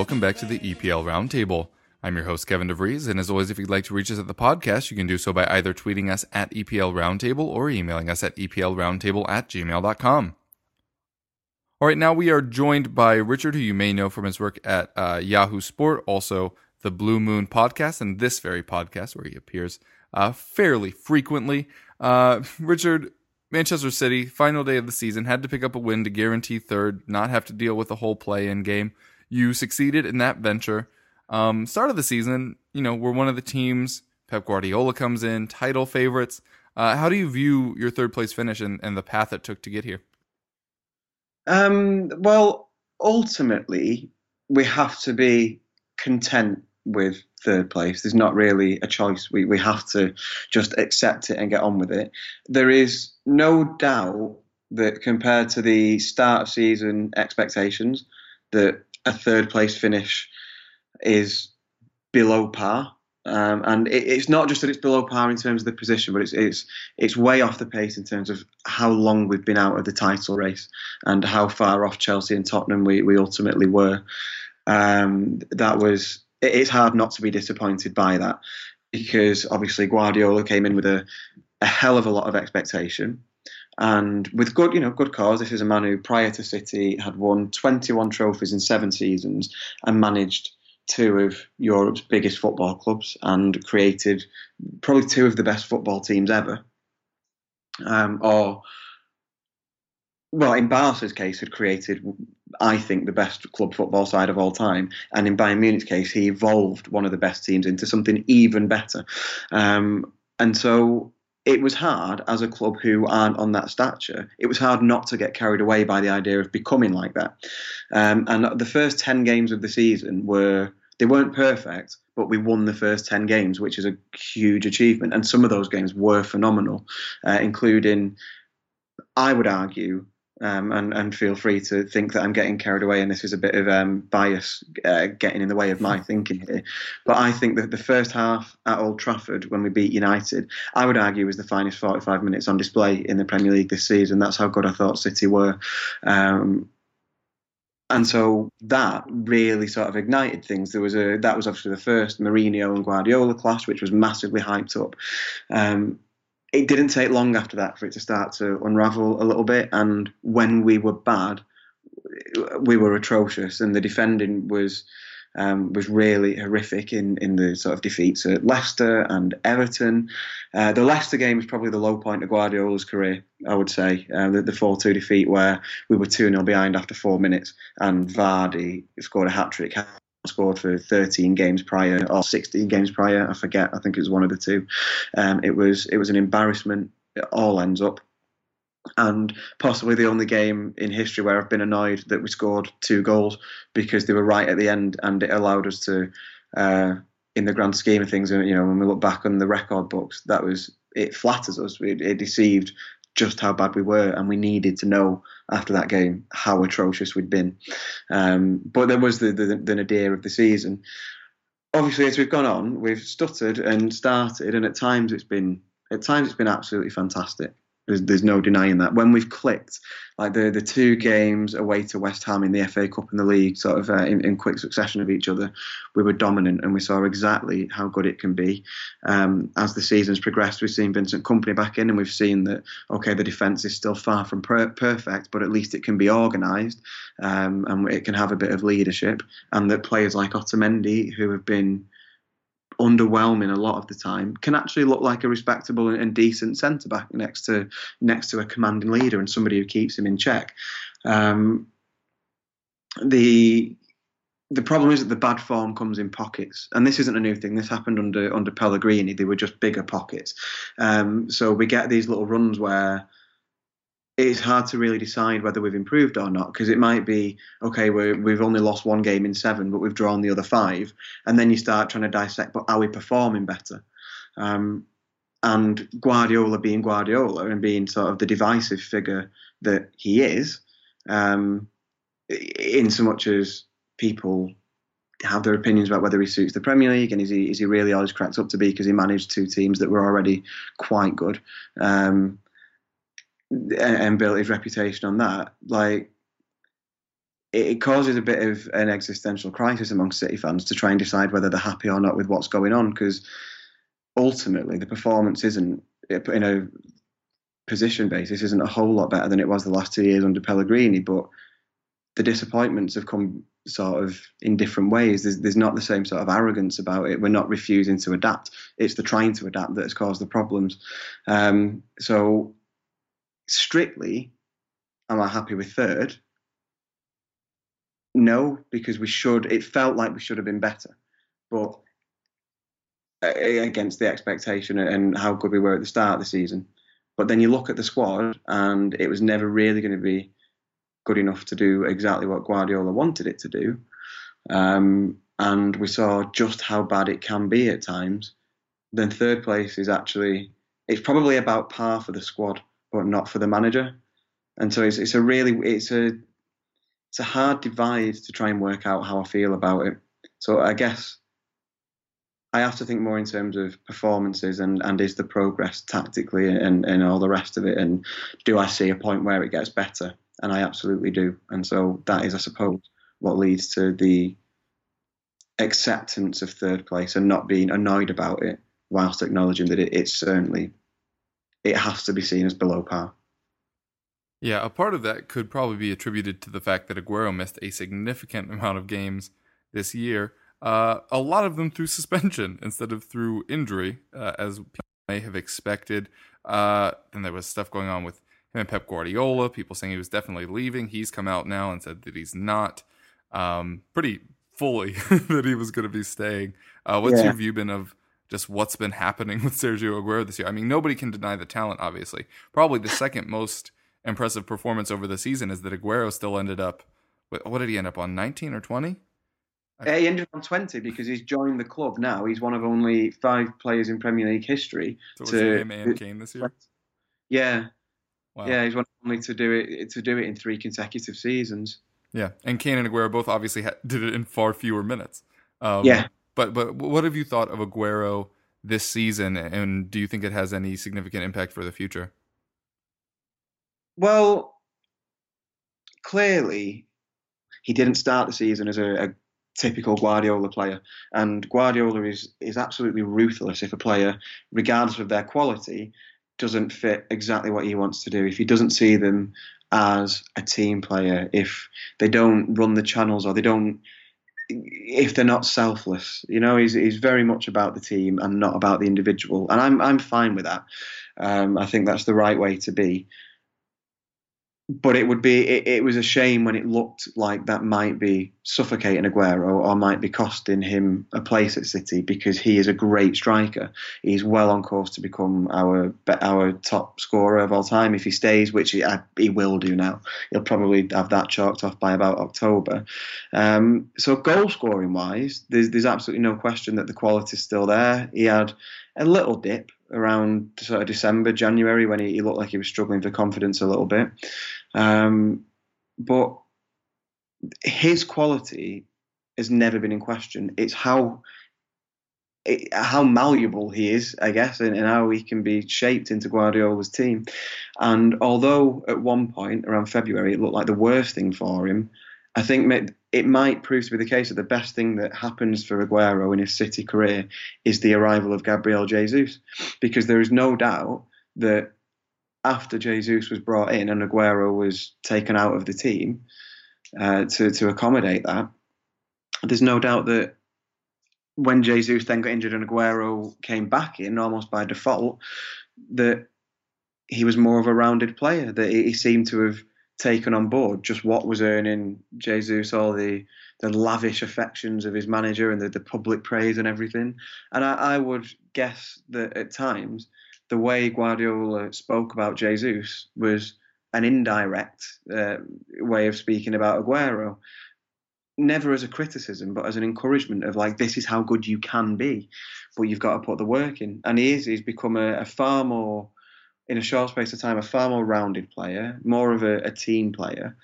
welcome back to the EPL Roundtable. I'm your host, Kevin DeVries, and as always, if you'd like to reach us at the podcast, you can do so by either tweeting us at EPL Roundtable or emailing us at EPLRoundtable at gmail.com. All right, now we are joined by Richard, who you may know from his work at uh, Yahoo Sport, also the Blue Moon podcast, and this very podcast where he appears uh, fairly frequently. Uh, Richard, Manchester City, final day of the season, had to pick up a win to guarantee third, not have to deal with the whole play in game. You succeeded in that venture. Um, start of the season, you know, we're one of the teams. Pep Guardiola comes in, title favorites. Uh, how do you view your third place finish and, and the path it took to get here? Um, well, ultimately, we have to be content with third place. There's not really a choice. We we have to just accept it and get on with it. There is no doubt that compared to the start of season expectations, that a third place finish is below par. Um, and it, it's not just that it's below par in terms of the position, but it's it's it's way off the pace in terms of how long we've been out of the title race and how far off Chelsea and Tottenham we, we ultimately were. Um, that was it- it's hard not to be disappointed by that because obviously Guardiola came in with a, a hell of a lot of expectation and with good you know good cause. This is a man who prior to City had won 21 trophies in seven seasons and managed two of Europe's biggest football clubs and created probably two of the best football teams ever. Um, or, well, in Barca's case, had created, I think, the best club football side of all time. And in Bayern Munich's case, he evolved one of the best teams into something even better. Um, and so it was hard as a club who aren't on that stature. It was hard not to get carried away by the idea of becoming like that. Um, and the first 10 games of the season were they weren't perfect, but we won the first 10 games, which is a huge achievement. And some of those games were phenomenal, uh, including, I would argue, um, and, and feel free to think that I'm getting carried away and this is a bit of um, bias uh, getting in the way of my thinking here. But I think that the first half at Old Trafford, when we beat United, I would argue was the finest 45 minutes on display in the Premier League this season. That's how good I thought City were. Um, and so that really sort of ignited things. There was a that was obviously the first Mourinho and Guardiola clash, which was massively hyped up. Um, it didn't take long after that for it to start to unravel a little bit. And when we were bad, we were atrocious, and the defending was um, was really horrific in, in the sort of defeats at Leicester and Everton. Uh, the Leicester game was probably the low point of Guardiola's career, I would say. Uh, the, 4 2 defeat where we were 2 0 behind after four minutes and Vardy scored a hat trick. Scored for 13 games prior or 16 games prior, I forget. I think it was one of the two. Um, it was it was an embarrassment. It all ends up and possibly the only game in history where I've been annoyed that we scored two goals because they were right at the end and it allowed us to, uh, in the grand scheme of things, you know, when we look back on the record books, that was it flatters us. It, it deceived just how bad we were, and we needed to know after that game how atrocious we'd been. Um, but there was the, the the nadir of the season. Obviously, as we've gone on, we've stuttered and started, and at times it's been at times it's been absolutely fantastic. There's, there's no denying that. When we've clicked, like the the two games away to West Ham in the FA Cup and the league, sort of uh, in, in quick succession of each other, we were dominant and we saw exactly how good it can be. Um, as the season's progressed, we've seen Vincent Kompany back in, and we've seen that okay, the defence is still far from per- perfect, but at least it can be organised um, and it can have a bit of leadership. And that players like Otamendi, who have been underwhelming a lot of the time, can actually look like a respectable and, decent centre back next to next to a commanding leader and somebody who keeps him in check. Um, the the problem is that the bad form comes in pockets, and this isn't a new thing. This happened under under Pellegrini. They were just bigger pockets. Um, so we get these little runs where it's hard to really decide whether we've improved or not because it might be okay we we've only lost one game in seven but we've drawn the other five and then you start trying to dissect but are we performing better? Um, and Guardiola being Guardiola and being sort of the divisive figure that he is um, in so much as people have their opinions about whether he suits the Premier League and is he is he really all he's cracked up to be because he managed two teams that were already quite good. Um, and, and built his reputation on that. Like it, it causes a bit of an existential crisis among City fans to try and decide whether they're happy or not with what's going on because ultimately the performance isn't in a position basis isn't a whole lot better than it was the last two years under Pellegrini, but the disappointments have come sort of in different ways. There's, there's not the same sort of arrogance about it. We're not refusing to adapt. It's the trying to adapt that has caused the problems. Um, so, strictly, am I happy with third? No, because we should. It felt like we should have been better, but against the expectation and how good we were at the start of the season. But then you look at the squad, and it was never really going to be good enough to do exactly what Guardiola wanted it to do. Um, and we saw just how bad it can be at times. Then third place is actually it's probably about par for the squad, but not for the manager. And so it's, it's a really it's a it's a hard divide to try and work out how I feel about it. So I guess I have to think more in terms of performances and, and is the progress tactically and, and all the rest of it. And do I see a point where it gets better? And I absolutely do. And so that is, I suppose, what leads to the acceptance of third place and not being annoyed about it whilst acknowledging that it, it's certainly, it has to be seen as below par. Yeah, a part of that could probably be attributed to the fact that Aguero missed a significant amount of games this year. Uh, a lot of them through suspension instead of through injury, uh, as people may have expected. Uh, then there was stuff going on with him and Pep Guardiola. People saying he was definitely leaving. He's come out now and said that he's not. Um, pretty fully that he was going to be staying. Uh, what's Yeah. your view been of just what's been happening with Sergio Aguero this year? I mean, nobody can deny the talent. Obviously, probably the second most impressive performance over the season is that Aguero still ended up. With, what did he end up on? Nineteen or twenty? Uh, he ended up on 20 because he's joined the club now. He's one of only five players in Premier League history. So to- him and Kane this year? Yeah, Wow. yeah, he's one of only to do it to do it in three consecutive seasons. Yeah, and Kane and Aguero both obviously ha- did it in far fewer minutes. Um, Yeah. But but what have you thought of Aguero this season, and do you think it has any significant impact for the future? Well, clearly, he didn't start the season as a, a typical Guardiola player, and Guardiola is is absolutely ruthless if a player, regardless of their quality, doesn't fit exactly what he wants to do. If he doesn't see them as a team player, if they don't run the channels or they don't. If they're not selfless, you know, he's he's very much about the team and not about the individual, and I'm I'm fine with that. Um, I think that's the right way to be but it would be it, it was a shame when it looked like that might be suffocating Aguero or might be costing him a place at City because he is a great striker. He's well on course to become our our top scorer of all time if he stays, which he, I- he will do now. He'll probably have that chalked off by about October. Um, so goal scoring wise, there's there's absolutely no question that the quality is still there. He had a little dip around sort of December, January when he, he looked like he was struggling for confidence a little bit. Um, but his quality has never been in question. It's how it, how malleable he is, I guess, and, and how he can be shaped into Guardiola's team. And although at one point around February it looked like the worst thing for him, I think it might prove to be the case that the best thing that happens for Aguero in his City career is the arrival of Gabriel Jesus, because there is no doubt that after Jesus was brought in and Aguero was taken out of the team uh, to to accommodate that, there's no doubt that when Jesus then got injured and Aguero came back in almost by default, that he was more of a rounded player. That he seemed to have taken on board just what was earning Jesus all the the lavish affections of his manager and the, the public praise and everything. And I, I would guess that at times the way Guardiola spoke about Jesus was an indirect uh, way of speaking about Aguero. Never as a criticism, but as an encouragement of like, this is how good you can be, but you've got to put the work in. And he is, he's become a, a far more, in a short space of time, a far more rounded player, more of a, a team player.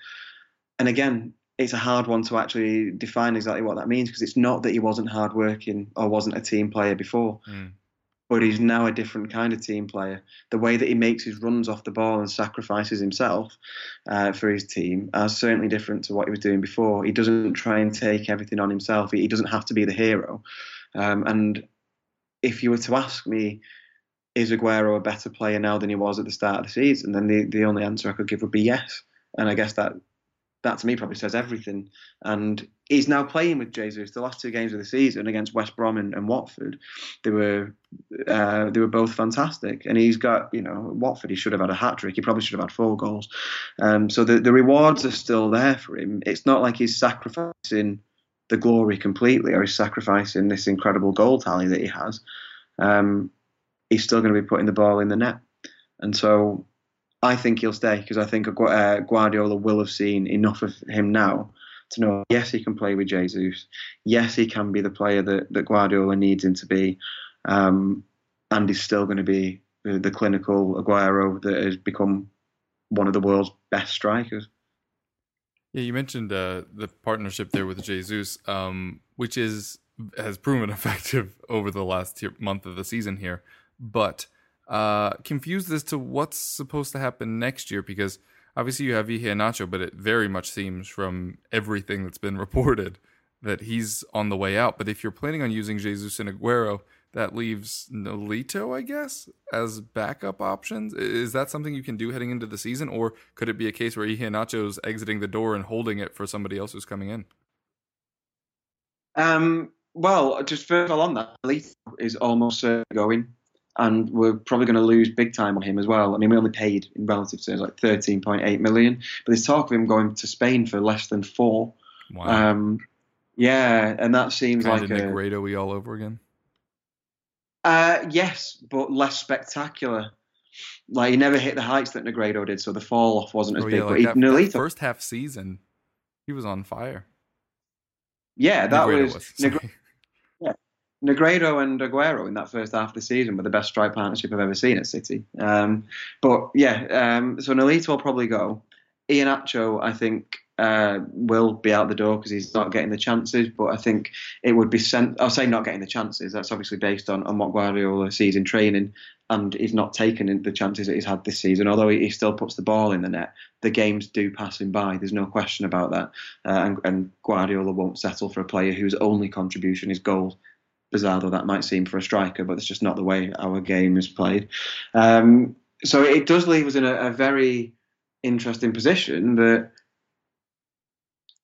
And again, it's a hard one to actually define exactly what that means because it's not that he wasn't hardworking or wasn't a team player before, Mm. But he's now a different kind of team player. The way that he makes his runs off the ball and sacrifices himself uh, for his team are certainly different to what he was doing before. He doesn't try and take everything on himself. He, doesn't have to be the hero. Um, and if you were to ask me, is Aguero a better player now than he was at the start of the season? Then the, the only answer I could give would be yes. And I guess that that to me probably says everything. And he's now playing with Jesus. The last two games of the season against West Brom and, and Watford, they were uh, they were both fantastic. And he's got you know Watford. He should have had a hat trick. He probably should have had four goals. Um, so the the rewards are still there for him. It's not like he's sacrificing the glory completely, or he's sacrificing this incredible goal tally that he has. Um, he's still going to be putting the ball in the net. And so I think he'll stay because I think uh, Guardiola will have seen enough of him now to know yes he can play with Jesus, yes he can be the player that, that Guardiola needs him to be, um, and he's still going to be the, the clinical Aguero that has become one of the world's best strikers. Yeah, you mentioned uh, the partnership there with Jesus, um, which is has proven effective over the last month of the season here, but uh, confused as to what's supposed to happen next year because obviously you have Iheanacho, but it very much seems from everything that's been reported that he's on the way out. But if you're planning on using Jesus and Aguero, that leaves Nolito, I guess, as backup options. Is that something you can do heading into the season, or could it be a case where Iheanacho's exiting the door and holding it for somebody else who's coming in? Um, well, just all on that, Lethal is almost uh, going, and we're probably going to lose big time on him as well. I mean, we only paid in relative terms like 13.8 million, but there's talk of him going to Spain for less than four. Wow, Um, yeah, and that seems kind like of a, Negredo-y all over again. uh, yes, but less spectacular. Like he never hit the heights that Negredo did, so the fall off wasn't as Oh big. yeah, but like he, that, that Nolito, first half season, he was on fire. yeah, that Negredo was, sorry. Negre- Negredo and Aguero in that first half of the season were the best strike partnership I've ever seen at City. Um, but yeah, um, so Nolito will probably go. Iheanacho, I think, uh, will be out the door because he's not getting the chances. But I think it would be sent. I'll say not getting the chances. That's obviously based on, on what Guardiola sees in training, and he's not taken the chances that he's had this season. Although he, he still puts the ball in the net, the games do pass him by. There's no question about that. Uh, and, and Guardiola won't settle for a player whose only contribution is goals bizarre though that might seem for a striker, but it's just not the way our game is played. Um, so it does leave us in a, a very interesting position that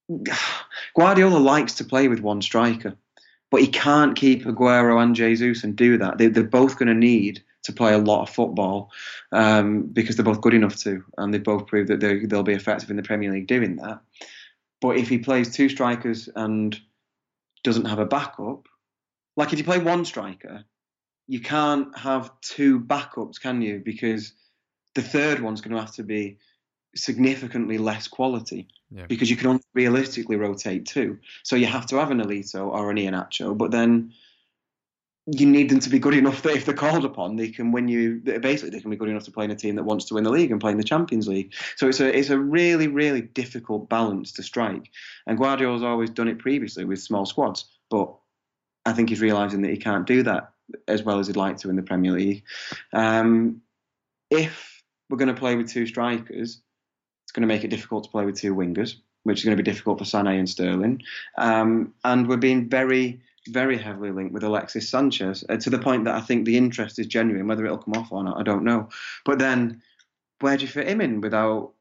Guardiola likes to play with one striker, but he can't keep Aguero and Jesus and do that. They, they're both going to need to play a lot of football um, because they're both good enough to, and they've both proved that they- they'll be effective in the Premier League doing that. But if he plays two strikers and doesn't have a backup, like if you play one striker, you can't have two backups, can you? Because the third one's going to have to be significantly less quality Yeah. because you can only realistically rotate two. So you have to have a Nolito or an Iheanacho, but then you need them to be good enough that if they're called upon, they can win you. Basically, they can be good enough to play in a team that wants to win the league and play in the Champions League. So it's a it's a really really difficult balance to strike. And Guardiola's always done it previously with small squads, but I think he's realising that he can't do that as well as he'd like to in the Premier League. Um, if we're going to play with two strikers, it's going to make it difficult to play with two wingers, which is going to be difficult for Sané and Sterling. Um, and we're being very, very heavily linked with Alexis Sanchez uh, to the point that I think the interest is genuine. Whether it'll come off or not, I don't know. But then, where do you fit him in without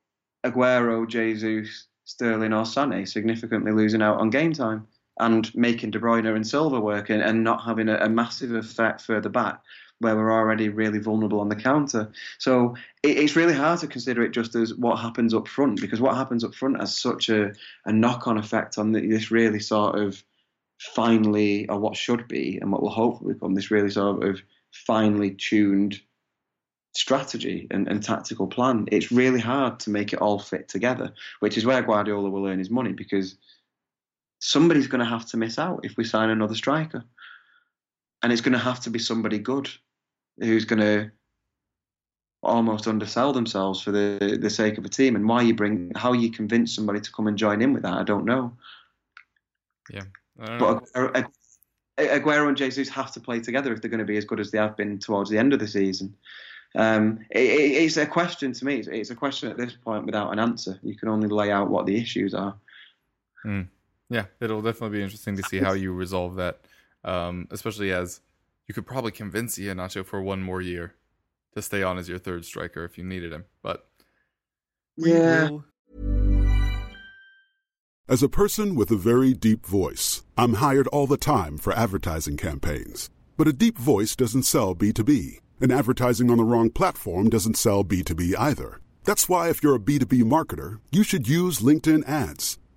Aguero, Jesus, Sterling, or Sané significantly losing out on game time? And making De Bruyne and Silva work and, and not having a, a massive effect further back where we're already really vulnerable on the counter. So it, it's really hard to consider it just as what happens up front because what happens up front has such a, a knock on effect on the, this really sort of finely, or what should be, and what will hopefully become this really sort of finely tuned strategy and, and tactical plan. It's really hard to make it all fit together, which is where Guardiola will earn his money because somebody's going to have to miss out if we sign another striker. And it's going to have to be somebody good who's going to almost undersell themselves for the, the sake of a team. And why you bring, how you convince somebody to come and join in with that, I don't know. Yeah. I don't know. But Aguero, Aguero and Jesus have to play together if they're going to be as good as they have been towards the end of the season. Um, it, it, it's a question to me. It's, it's a question at this point without an answer. You can only lay out what the issues are. Hmm. Yeah, it'll definitely be interesting to see how you resolve that, um, especially as you could probably convince Iheanacho for one more year to stay on as your third striker if you needed him. But we Yeah. will- As a person with a very deep voice, I'm hired all the time for advertising campaigns. But a deep voice doesn't sell B2B, and advertising on the wrong platform doesn't sell B2B either. That's why, if you're a B2B marketer, you should use LinkedIn ads.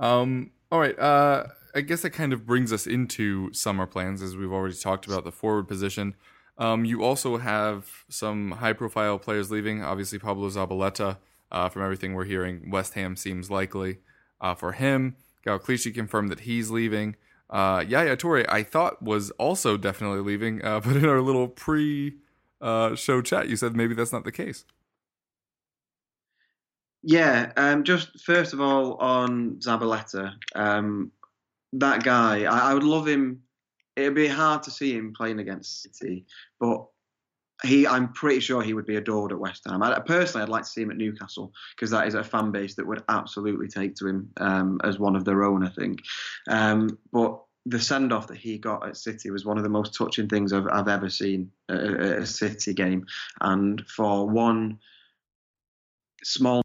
Um, all right. Uh, I guess that kind of brings us into summer plans, as we've already talked about the forward position. Um, you also have some high-profile players leaving. Obviously, Pablo Zabaleta. Uh, from everything we're hearing, West Ham seems likely uh, for him. Gael Clichy confirmed that he's leaving. Uh, Yaya Toure, I thought was also definitely leaving, uh, but in our little pre, uh. Show chat, you said maybe that's not the case. Yeah, um, just first of all on Zabaleta, um, that guy, I, I would love him. It'd be hard to see him playing against City, but he, I'm pretty sure he would be adored at West Ham. I, personally, I'd like to see him at Newcastle because that is a fan base that would absolutely take to him um, as one of their own. I think, um, but the send off that he got at City was one of the most touching things I've, I've ever seen at a, a City game, and for one small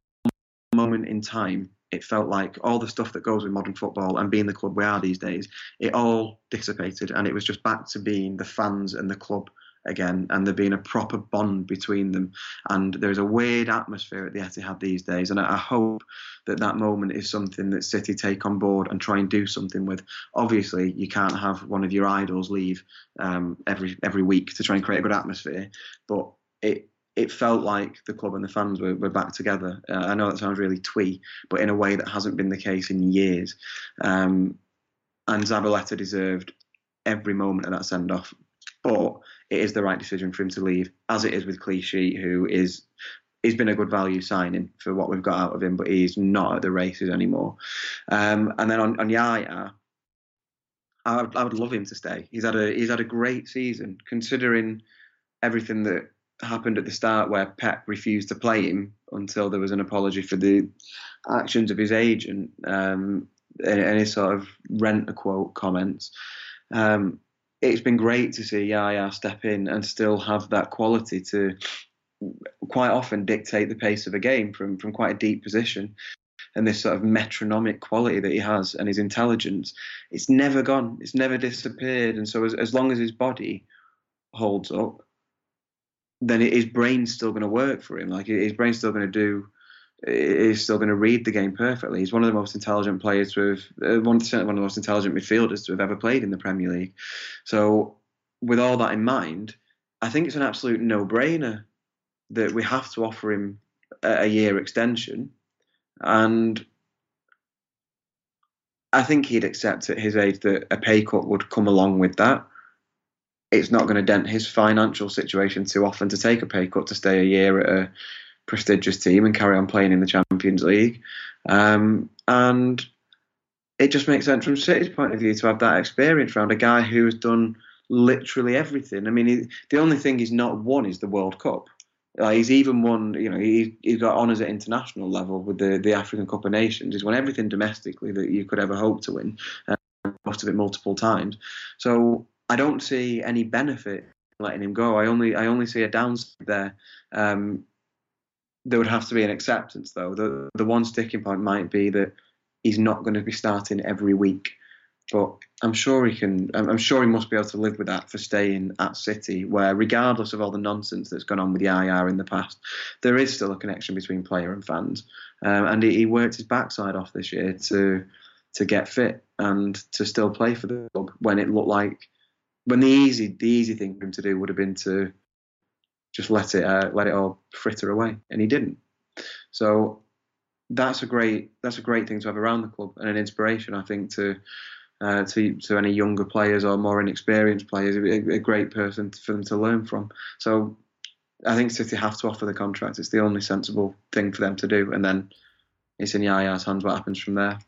in time, it felt like all the stuff that goes with modern football and being the club we are these days, it all dissipated and it was just back to being the fans and the club again and there being a proper bond between them. And there's a weird atmosphere at the Etihad these days. And I hope that that moment is something that City take on board and try and do something with. Obviously, you can't have one of your idols leave um, every every week to try and create a good atmosphere, but it it felt like the club and the fans were, were back together. Uh, I know that sounds really twee, but in a way that hasn't been the case in years. Um, and Zabaleta deserved every moment of that send off. But it is the right decision for him to leave, as it is with Clichy, who is he's been a good value signing for what we've got out of him, but he's not at the races anymore. Um, and then on, on Yaya, I would, I would love him to stay. He's had a he's had a great season, considering everything that happened at the start, where Pep refused to play him until there was an apology for the actions of his agent um, and, his sort of rent a quote comments. Um, it's been great to see Yaya step in and still have that quality to quite often dictate the pace of a game from from quite a deep position. and this sort of metronomic quality that he has and his intelligence, it's never gone. It's never disappeared. And so as, as long as his body holds up, then his brain's still going to work for him. Like his brain's still going to do. Is still going to read the game perfectly. He's one of the most intelligent players have, uh, one, certainly one of the most intelligent midfielders to have ever played in the Premier League. So, with all that in mind, I think it's an absolute no-brainer that we have to offer him a year extension, and I think he'd accept at his age that a pay cut would come along with that. It's not going to dent his financial situation too often to take a pay cut to stay a year at a prestigious team and carry on playing in the Champions League. Um, and it just makes sense from City's point of view to have that experience around a guy who has done literally everything. I mean, he, the only thing he's not won is the World Cup. Uh, he's even won, you know, he, he's got honours at international level with the, the African Cup of Nations. He's won everything domestically that you could ever hope to win, uh, most of it multiple times. So I don't see any benefit letting him go. I only I only see a downside there. Um, there would have to be an acceptance, though. The the one sticking point might be that he's not going to be starting every week. But I'm sure he can. I'm sure he must be able to live with that for staying at City, where regardless of all the nonsense that's gone on with the IR in the past, there is still a connection between player and fans. Um, and he, he worked his backside off this year to to get fit and to still play for the club when it looked like when the easy the easy thing for him to do would have been to just let it uh, let it all fritter away, and he didn't. So that's a great that's a great thing to have around the club and an inspiration, I think, to uh, to to any younger players or more inexperienced players. A, a great person for them to learn from. So I think City have to offer the contract. It's the only sensible thing for them to do, and then it's in Yaya's hands what happens from there.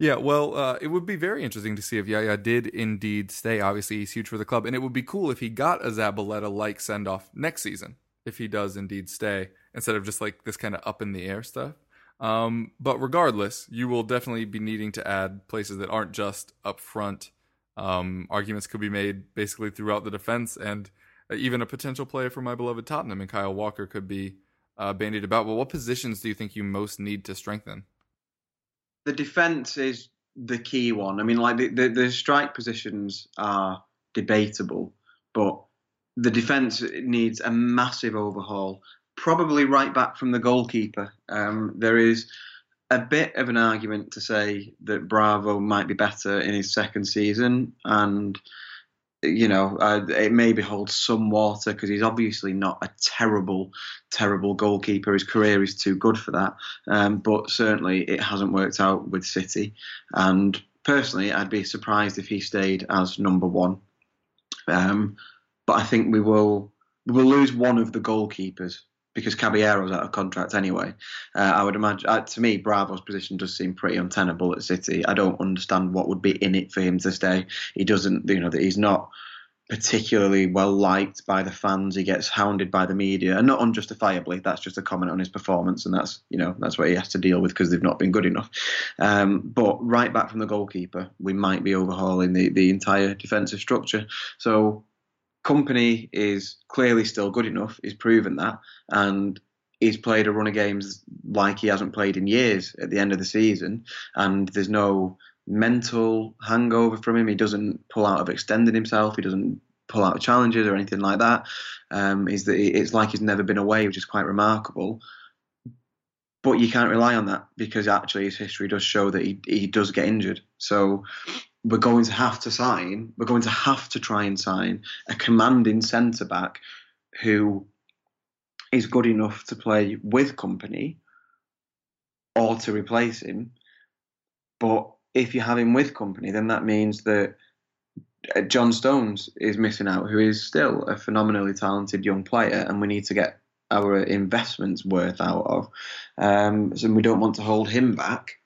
Yeah, well, uh, it would be very interesting to see if Yaya did indeed stay. Obviously, he's huge for the club, and it would be cool if he got a Zabaleta like send off next season, if he does indeed stay, instead of just like this kind of up in the air stuff. Um, but regardless, you will definitely be needing to add places that aren't just up front. Um, arguments could be made basically throughout the defense, and even a potential player for my beloved Tottenham and Kyle Walker could be uh, bandied about. But what positions do you think you most need to strengthen? The defense is the key one. I mean, like the, the, the strike positions are debatable, but the defense needs a massive overhaul. Probably right back from the goalkeeper. Um, there is a bit of an argument to say that Bravo might be better in his second season, and you know, uh, it maybe holds some water because he's obviously not a terrible, terrible goalkeeper. His career is too good for that. Um, but certainly it hasn't worked out with City. And personally, I'd be surprised if he stayed as number one. Um, but I think we will we will lose one of the goalkeepers because Caballero's out of contract anyway. Uh, I would imagine, uh, to me, Bravo's position does seem pretty untenable at City. I don't understand what would be in it for him to stay. He doesn't, you know, that he's not particularly well liked by the fans. He gets hounded by the media, and not unjustifiably. That's just a comment on his performance, and that's you know that's what he has to deal with because they've not been good enough. Um, but right back from the goalkeeper, we might be overhauling the the entire defensive structure. So Kompany is clearly still good enough. He's proven that, and he's played a run of games like he hasn't played in years at the end of the season. And there's no mental hangover from him. He doesn't pull out of extending himself. He doesn't pull out of challenges or anything like that. Um, is that it's like he's never been away, which is quite remarkable. But you can't rely on that because actually his history does show that he, he does get injured. So we're going to have to sign, we're going to have to try and sign a commanding centre back who is good enough to play with Kompany or to replace him. But if you have him with Kompany, then that means that uh, John Stones is missing out, who is still a phenomenally talented young player, and we need to get our investments worth out of. Um, so we don't want to hold him back.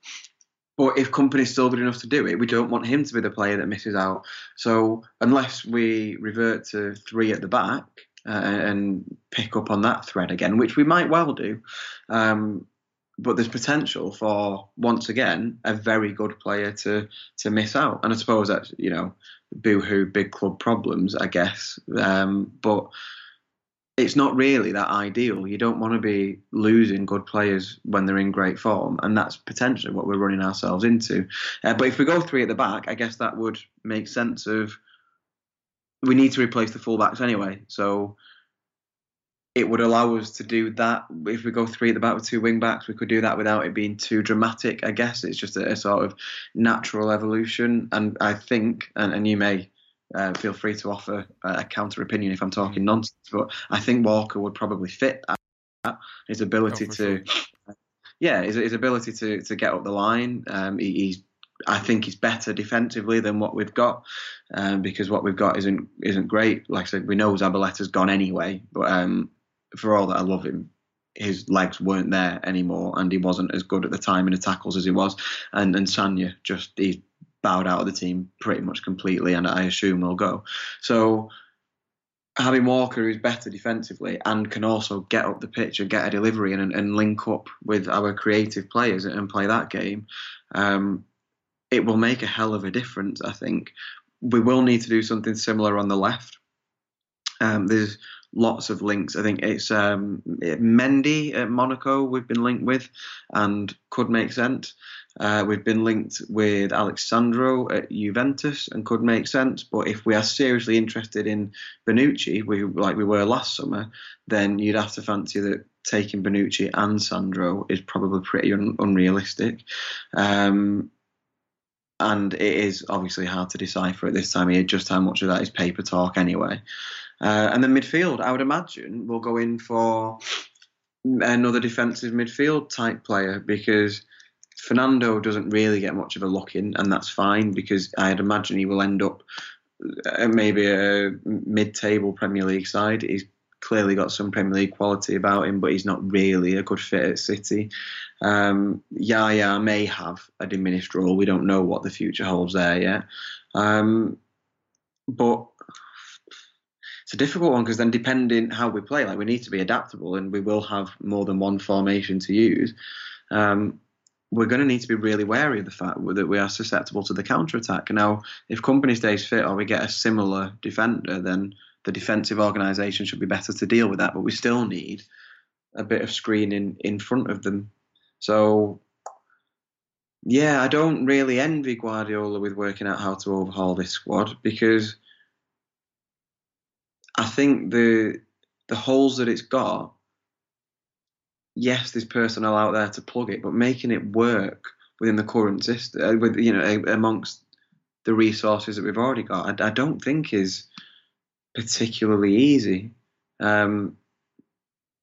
But if Kompany's still good enough to do it, we don't want him to be the player that misses out. So unless we revert to three at the back uh, and pick up on that thread again, which we might well do, um, but there's potential for once again a very good player to to miss out. And I suppose that's you know boohoo big club problems, I guess. Um, but it's not really that ideal. You don't want to be losing good players when they're in great form, and that's potentially what we're running ourselves into. Uh, but if we go three at the back, I guess that would make sense of we need to replace the fullbacks anyway. So it would allow us to do that. If we go three at the back with two wing backs, we could do that without it being too dramatic. I guess it's just a, a sort of natural evolution, and I think, and, and you may uh, feel free to offer a counter opinion if I'm talking Mm-hmm. nonsense. But I think Walker would probably fit that. His ability Oh, for to, yeah, his, his ability to to get up the line. Um, he, he's, I think he's better defensively than what we've got, um, because what we've got isn't isn't great. Like I said, we know Zabaleta's gone anyway, but um, for all that I love him. His legs weren't there anymore, and he wasn't as good at the time in the tackles as he was. And and Sagna just he bowed out of the team pretty much completely, and I assume will go. So having Walker who's better defensively and can also get up the pitch and get a delivery and, and link up with our creative players and play that game, um, it will make a hell of a difference. I think we will need to do something similar on the left. Um, there's lots of links. I think it's um, Mendy at Monaco we've been linked with and could make sense. Uh, we've been linked with Alex Sandro at Juventus and could make sense. But if we are seriously interested in Bonucci, we like we were last summer, then you'd have to fancy that taking Bonucci and Sandro is probably pretty un- unrealistic. Um, and it is obviously hard to decipher at this time of year just how much of that is paper talk anyway. Uh, and then midfield, I would imagine, we'll go in for another defensive midfield type player because Fernando doesn't really get much of a lock in, and that's fine because I'd imagine he will end up maybe a mid-table Premier League side. He's clearly got some Premier League quality about him, but he's not really a good fit at City. Um, Yaya may have a diminished role. We don't know what the future holds there yet. Um, but it's a difficult one because then depending how we play, like we need to be adaptable and we will have more than one formation to use. Um, we're going to need to be really wary of the fact that we are susceptible to the counter attack. Now, if Kompany stays fit or we get a similar defender, then the defensive organisation should be better to deal with that. But we still need a bit of screening in front of them. So, yeah, I don't really envy Guardiola with working out how to overhaul this squad because I think the the holes that it's got yes, there's personnel out there to plug it, but making it work within the current system, uh, with you know, amongst the resources that we've already got, I, I don't think is particularly easy. Um,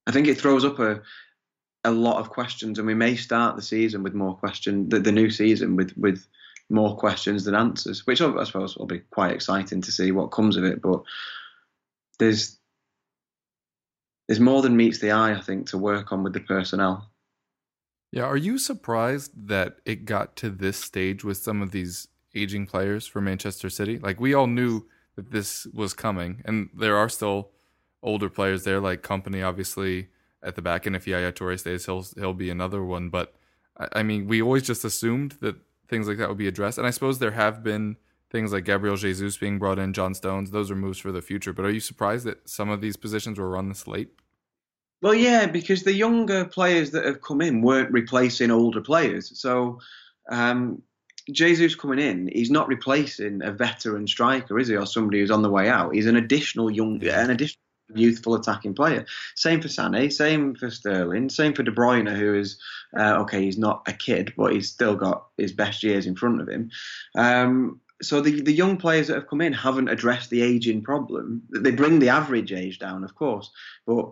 I think it throws up a a lot of questions, and we may start the season with more questions, the, the new season with with more questions than answers, which I suppose will be quite exciting to see what comes of it. But there's there's more than meets the eye, I think, to work on with the personnel. Yeah, are you surprised that it got to this stage with some of these aging players for Manchester City? Like we all knew that this was coming, and there are still older players there, like Kompany, obviously at the back. And if Yaya Toure stays, he'll he'll be another one. But I, I mean, we always just assumed that things like that would be addressed, and I suppose there have been things like Gabriel Jesus being brought in, John Stones. Those are moves for the future. But are you surprised that some of these positions were run this late? Well, yeah, because the younger players that have come in weren't replacing older players. So, um, Jesus coming in, he's not replacing a veteran striker, is he, or somebody who's on the way out? He's an additional young, an additional youthful attacking player. Same for Sané, same for Sterling, same for De Bruyne, who is uh, okay. He's not a kid, but he's still got his best years in front of him. Um, so the the young players that have come in haven't addressed the aging problem. They bring the average age down, of course, but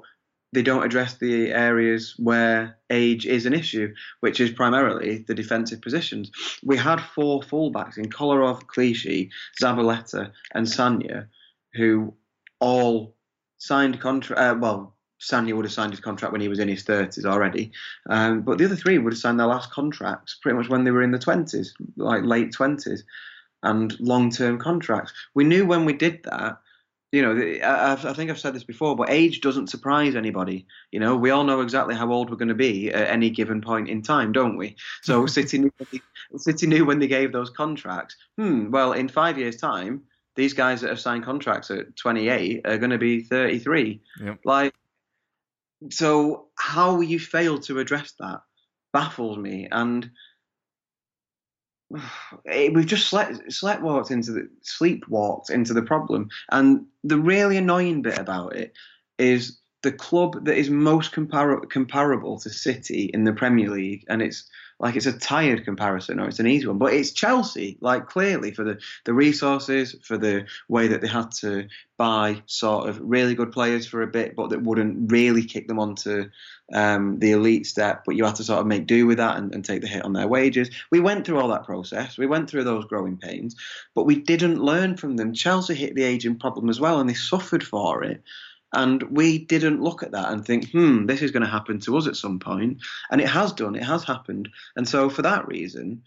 they don't address the areas where age is an issue, which is primarily the defensive positions. We had four fullbacks in Kolarov, Clichy, Zabaleta, and Sagna, who all signed contract. Uh, well, Sagna would have signed his contract when he was in his 30s already, um, but the other three would have signed their last contracts pretty much when they were in the 20s, like late 20s, and long-term contracts. We knew when we did that you know, I, I think I've said this before, but age doesn't surprise anybody. You know, we all know exactly how old we're going to be at any given point in time, don't we? So City knew, City knew when they gave those contracts. Hmm. Well, in five years' time, these guys that have signed contracts at 28 are going to be 33. Yep. Like, so how you failed to address that baffles me, and we've just slept, slept walked into the sleepwalked into the problem. And the really annoying bit about it is the club that is most compar- comparable to City in the Premier League, and it's like it's a tired comparison or it's an easy one, but it's Chelsea, like clearly for the, the resources, for the way that they had to buy sort of really good players for a bit, but that wouldn't really kick them onto um, the elite step, but you had to sort of make do with that and, and take the hit on their wages. We went through all that process. We went through those growing pains, but we didn't learn from them. Chelsea hit the aging problem as well, and they suffered for it. And we didn't look at that and think, hmm, this is going to happen to us at some point. And it has done, it has happened. And so for that reason,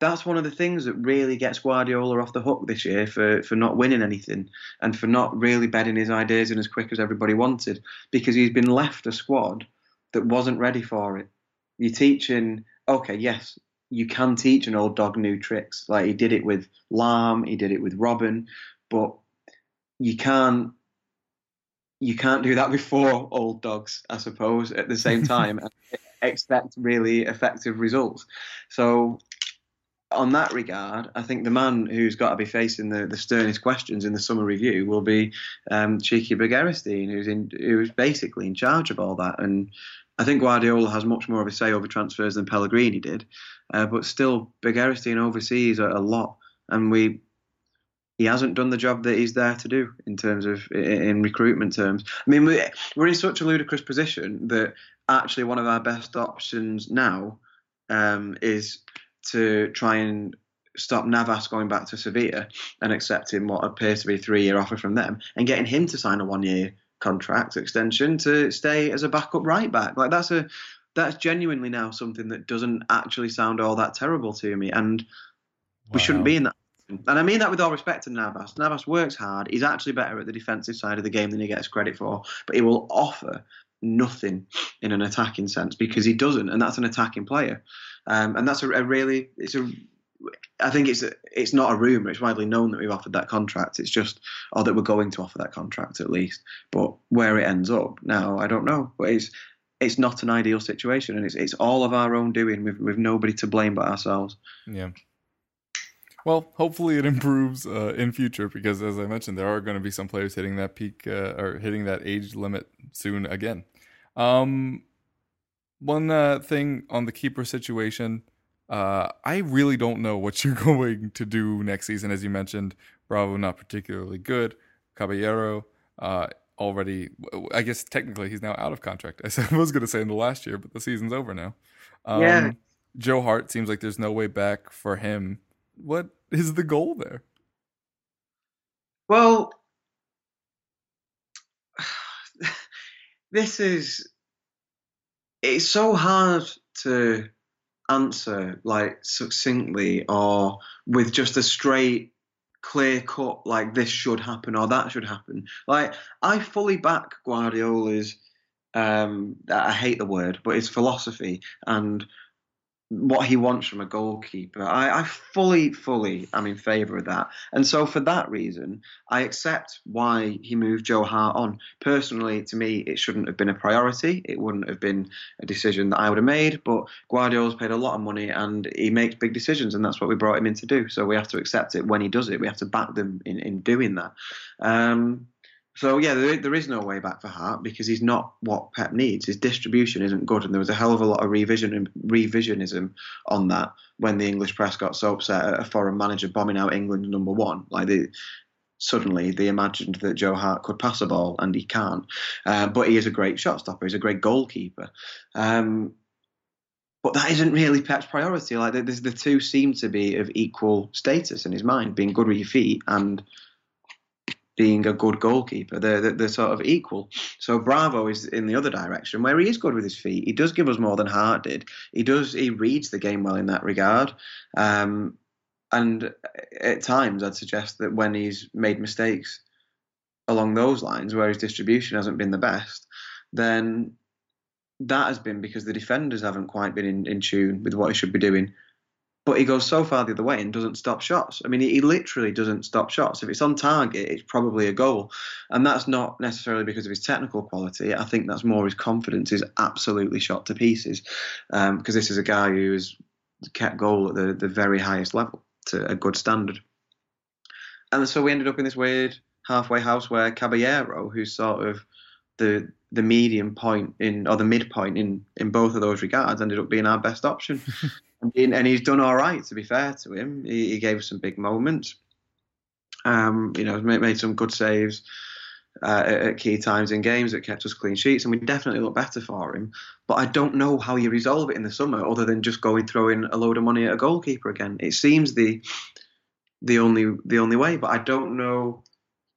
that's one of the things that really gets Guardiola off the hook this year for, for not winning anything and for not really bedding his ideas in as quick as everybody wanted because he's been left a squad that wasn't ready for it. You're teaching, okay, yes, you can teach an old dog new tricks. Like he did it with Lahm, he did it with Robben, but you can't you can't do that before old dogs, I suppose, at the same time and expect really effective results. So, on that regard, I think the man who's got to be facing the, the sternest questions in the summer review will be um, Txiki Begiristain, who's in who's basically in charge of all that. And I think Guardiola has much more of a say over transfers than Pellegrini did, uh, but still, Begiristain oversees a, a lot, and we he hasn't done the job that he's there to do in terms of in recruitment terms. I mean, we're in such a ludicrous position that actually one of our best options now um, is to try and stop Navas going back to Sevilla and accepting what appears to be a three-year offer from them and getting him to sign a one-year contract extension to stay as a backup right back. Like that's a that's genuinely now something that doesn't actually sound all that terrible to me, and wow. we shouldn't be in that and I mean that with all respect to Navas. Navas works hard. He's actually better at the defensive side of the game than he gets credit for, but he will offer nothing in an attacking sense because he doesn't, and that's an attacking player. Um, and that's a, a, really, it's a, I think it's a, it's not a rumor. It's widely known that we've offered that contract. It's just, or that we're going to offer that contract at least. But where it ends up now, I don't know. But it's it's not an ideal situation, and it's it's all of our own doing with with nobody to blame but ourselves. Yeah. Well, hopefully it improves uh, in future because, as I mentioned, there are going to be some players hitting that peak uh, or hitting that age limit soon again. Um, one uh, thing on the keeper situation, uh, I really don't know what you're going to do next season. As you mentioned, Bravo not particularly good. Caballero uh, already, I guess technically he's now out of contract. I was going to say in the last year, but the season's over now. Um, yeah. Joe Hart seems like there's no way back for him what is the goal there? Well, this is it's so hard to answer like succinctly or with just a straight clear cut like this should happen or that should happen like i fully back guardiola's um i hate the word but his philosophy and what he wants from a goalkeeper. I, I fully, fully am in favour of that. And so for that reason, I accept why he moved Joe Hart on. Personally, to me, it shouldn't have been a priority. It wouldn't have been a decision that I would have made. But Guardiola's paid a lot of money and he makes big decisions, and that's what we brought him in to do. So we have to accept it when he does it. We have to back them in, in doing that. Um, so yeah, there, there is no way back for Hart because he's not what Pep needs. His distribution isn't good, and there was a hell of a lot of revision revisionism on that when the English press got so upset at a foreign manager bombing out England number one. Like they, suddenly they imagined that Joe Hart could pass a ball, and he can't. Uh, but he is a great shot stopper. He's a great goalkeeper. Um, but that isn't really Pep's priority. Like the, the two seem to be of equal status in his mind, being good with your feet and being a good goalkeeper. They're, they're, sort of equal. So Bravo is in the other direction where he is good with his feet. He does give us more than Hart did. He does. He reads the game well in that regard. Um, and at times, I'd suggest that when he's made mistakes along those lines, where his distribution hasn't been the best, then that has been because the defenders haven't quite been in, in tune with what he should be doing but he goes so far the other way and doesn't stop shots. I mean, he, he literally doesn't stop shots. If it's on target, it's probably a goal, and that's not necessarily because of his technical quality. I think that's more his confidence is absolutely shot to pieces, because um, this is a guy who has kept goal at the, the very highest level to a good standard. And so we ended up in this weird halfway house where Caballero, who's sort of the the medium point in or the midpoint in in both of those regards, ended up being our best option. and, he's done all right. To be fair to him, he, he gave us some big moments. Um, you know, made, made some good saves uh, at key times in games that kept us clean sheets, and we definitely look better for him. But I don't know how you resolve it in the summer, other than just going throwing a load of money at a goalkeeper again. It seems the the only the only way, but I don't know.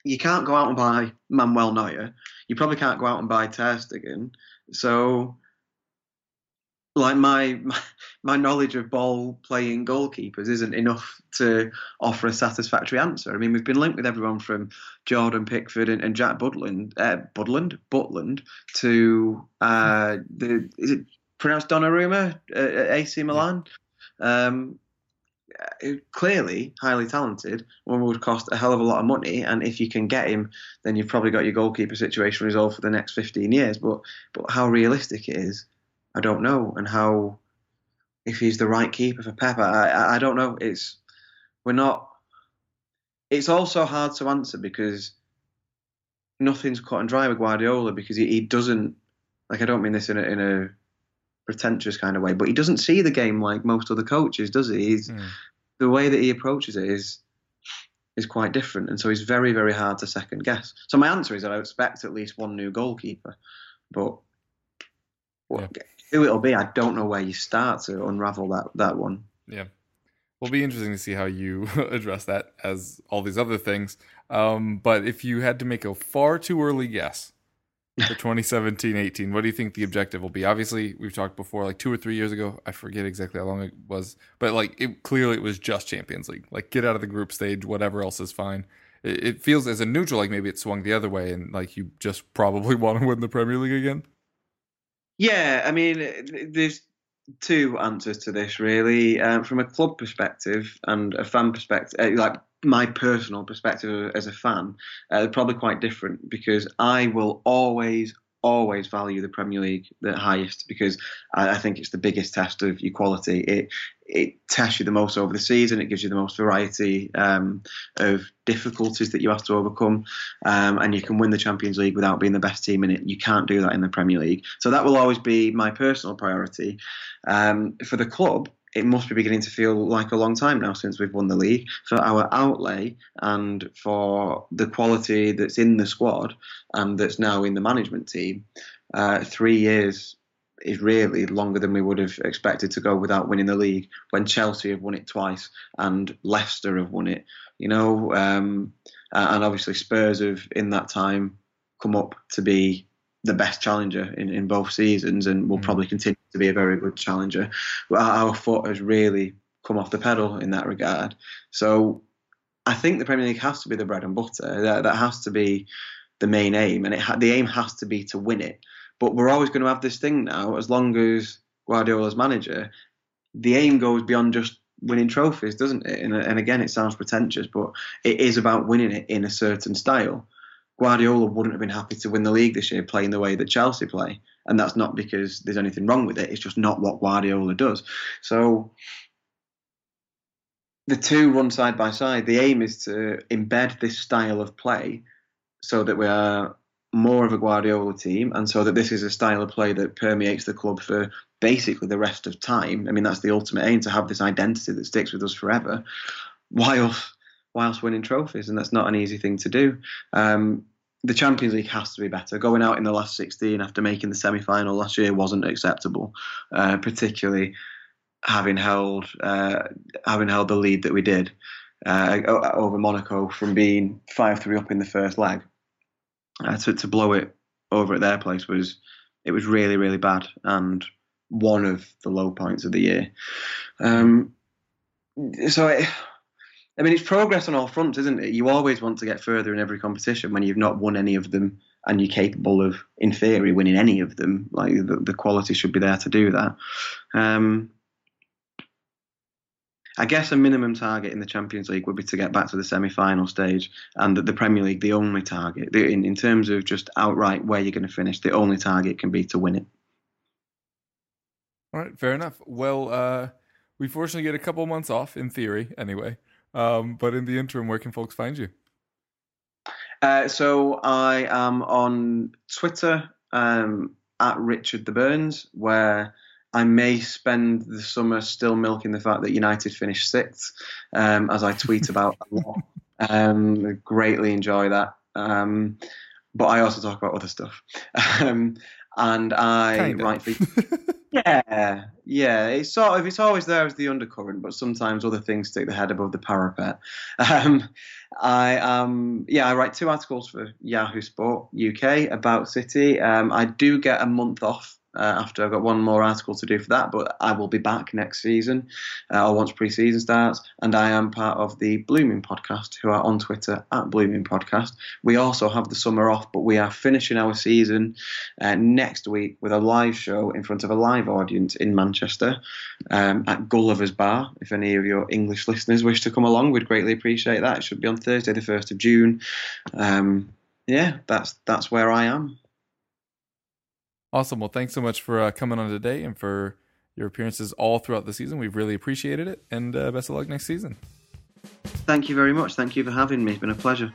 You can't go out and buy Manuel Neuer. You probably can't go out and buy Ter Stegen. So like my, my my knowledge of ball playing goalkeepers isn't enough to offer a satisfactory answer. I mean, we've been linked with everyone from Jordan Pickford and, and Jack Budland, uh, Budland, Butland to uh, the is it pronounced Donnarumma uh, at AC Milan. Um, uh, clearly highly talented, one would cost a hell of a lot of money, and if you can get him, then you've probably got your goalkeeper situation resolved for the next 15 years. But but how realistic it is I don't know, and how if he's the right keeper for Pep, I, I don't know. It's we're not. It's also hard to answer because nothing's cut and dry with Guardiola because he, he doesn't like. I don't mean this in a, in a pretentious kind of way, but he doesn't see the game like most other coaches, does he? He's mm. the way that he approaches it is is quite different, and so he's very very hard to second guess. So my answer is that I expect at least one new goalkeeper, but yeah who it'll be, I don't know where you start to unravel that that one. Yeah, will be interesting to see how you address that as all these other things. Um, but if you had to make a far too early guess for 2017-18, what do you think the objective will be? Obviously, we've talked before, like two or three years ago. I forget exactly how long it was, but like it clearly it was just Champions League. Like get out of the group stage, whatever else is fine. It, it feels as a neutral like maybe it swung the other way, and like you just probably want to win the Premier League again. Yeah, I mean, there's two answers to this really. Um, from a club perspective and a fan perspective, uh, like my personal perspective as a fan, uh, they're probably quite different because I will always, always value the Premier League the highest because I, I think it's the biggest test of your quality. It it tests you the most over the season. It gives you the most variety um, of difficulties that you have to overcome, um, and you can win the Champions League without being the best team in it. You can't do that in the Premier League. So that will always be my personal priority. Um, for the club, it must be beginning to feel like a long time now since we've won the league. For our outlay and for the quality that's in the squad and that's now in the management team, uh, three years is really longer than we would have expected to go without winning the league when Chelsea have won it twice and Leicester have won it, you know, um, and obviously Spurs have in that time come up to be the best challenger in, in both seasons and will mm. probably continue to be a very good challenger. But our foot has really come off the pedal in that regard. So I think the Premier League has to be the bread and butter. That, that has to be the main aim, and it ha- the aim has to be to win it. But we're always going to have this thing now, as long as Guardiola's manager, the aim goes beyond just winning trophies, doesn't it? And, and again, it sounds pretentious, but it is about winning it in a certain style. Guardiola wouldn't have been happy to win the league this year playing the way that Chelsea play. And that's not because there's anything wrong with it. It's just not what Guardiola does. So the two run side by side. The aim is to embed this style of play so that we are more of a Guardiola team, and so that this is a style of play that permeates the club for basically the rest of time. I mean, that's the ultimate aim to have this identity that sticks with us forever, whilst whilst winning trophies, and that's not an easy thing to do. Um, the Champions League has to be better. Going out in the last 16 after making the semi final last year wasn't acceptable, uh, particularly having held uh, having held the lead that we did uh, over Monaco from being five three up in the first leg uh, to to blow it over at their place was it was really really bad and one of the low points of the year. Um, so I mean, it's progress on all fronts, isn't it? You always want to get further in every competition when you've not won any of them and you're capable of, in theory, winning any of them. Like the, the quality should be there to do that. Um, I guess a minimum target in the Champions League would be to get back to the semi-final stage, and that the Premier League, the only target in in terms of just outright where you're going to finish, the only target can be to win it. All right, fair enough. Well, uh, we fortunately get a couple of months off in theory, anyway. Um, but in the interim, where can folks find you? Uh, so I am on Twitter um, at Richard the Burns, where I may spend the summer still milking the fact that United finished sixth, um, as I tweet about a lot. Um, greatly enjoy that. Um, but I also talk about other stuff. Um, and I Kinda. write yeah, yeah. It's sort of it's always there as the undercurrent, but sometimes other things take the head above the parapet. Um, I um yeah, I write two articles for Yahoo Sport UK about City. Um, I do get a month off. Uh, after I've got one more article to do for that, but I will be back next season uh, or once pre-season starts. And I am part of the Blue Moon Podcast, who are on Twitter at Blue Moon Podcast. We also have the summer off, but we are finishing our season uh, next week with a live show in front of a live audience in Manchester um, at Gulliver's Bar. If any of your English listeners wish to come along, we'd greatly appreciate that. It should be on Thursday, the first of June. Um, yeah, that's that's where I am. Awesome. Well, thanks so much for uh, coming on today and for your appearances all throughout the season. We've really appreciated it, and uh, best of luck next season. Thank you very much. Thank you for having me. It's been a pleasure.